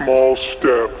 Small step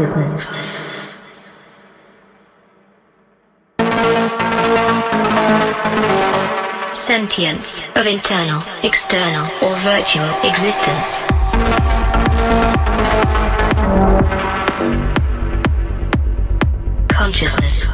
Recordings. Sentience of internal, external, or virtual existence. Consciousness.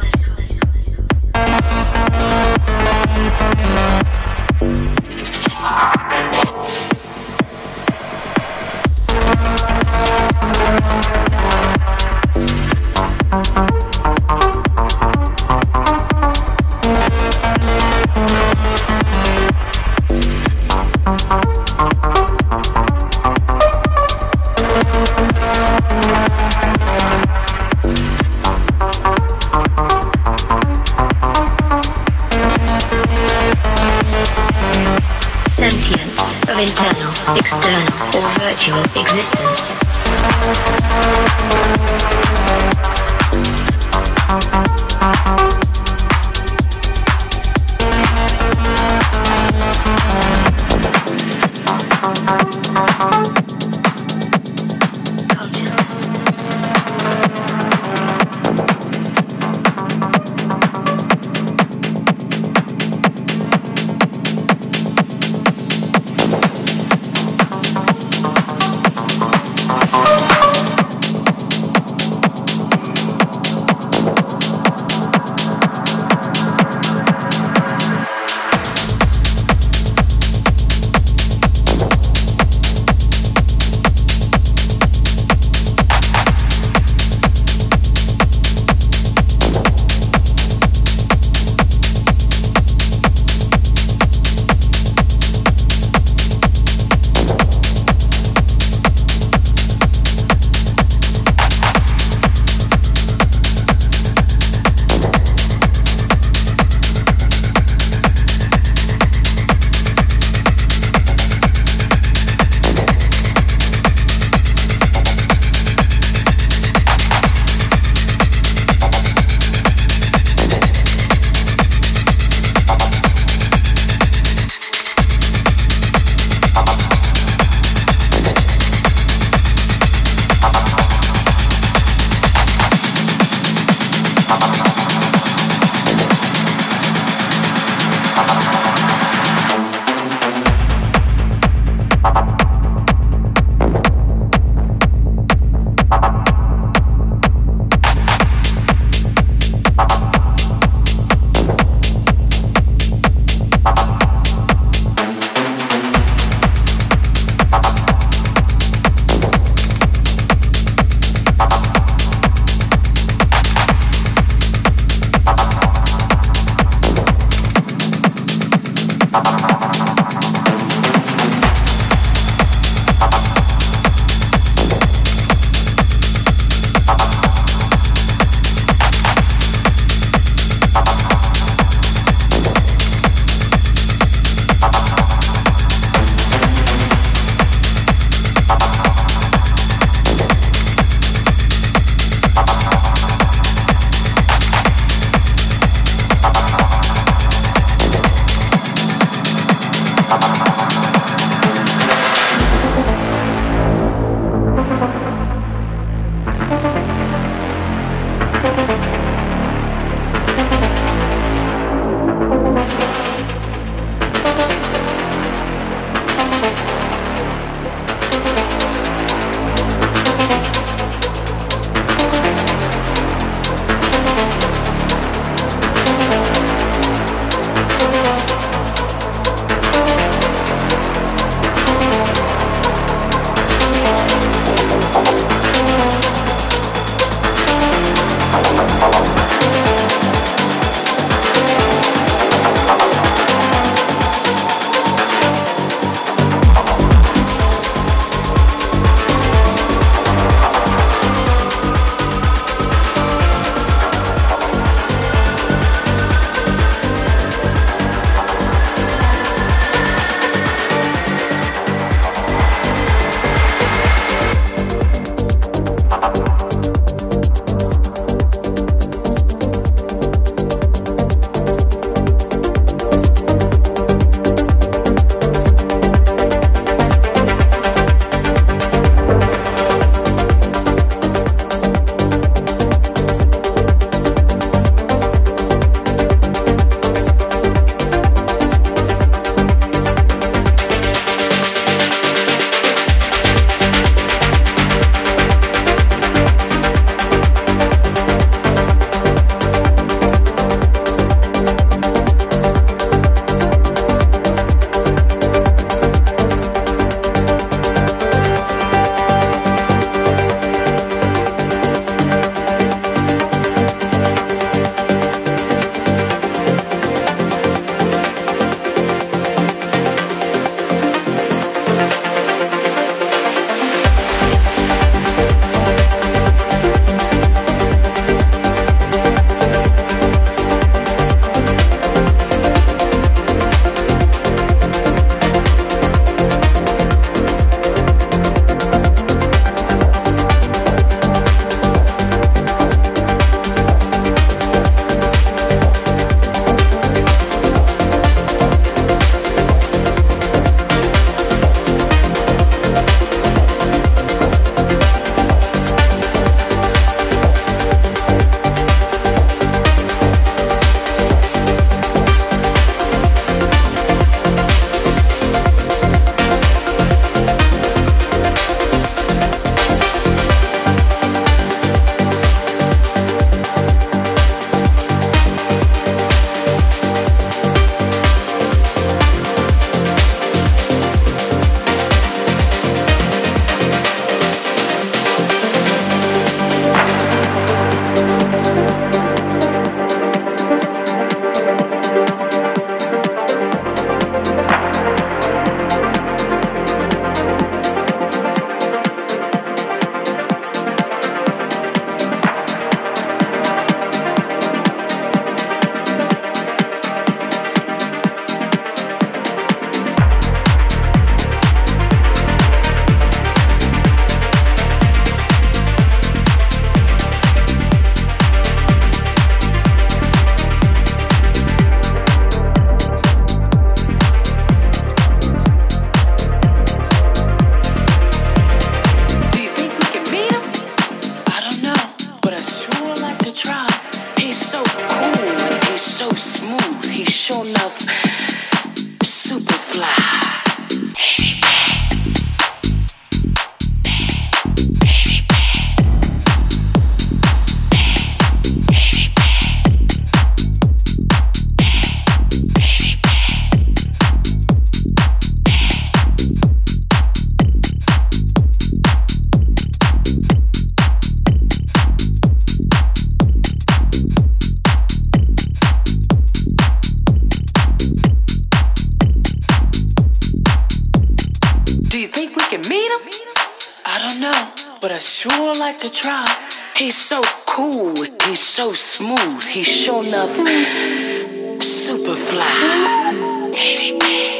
So smooth, he's sure enough super fly. Baby, babe.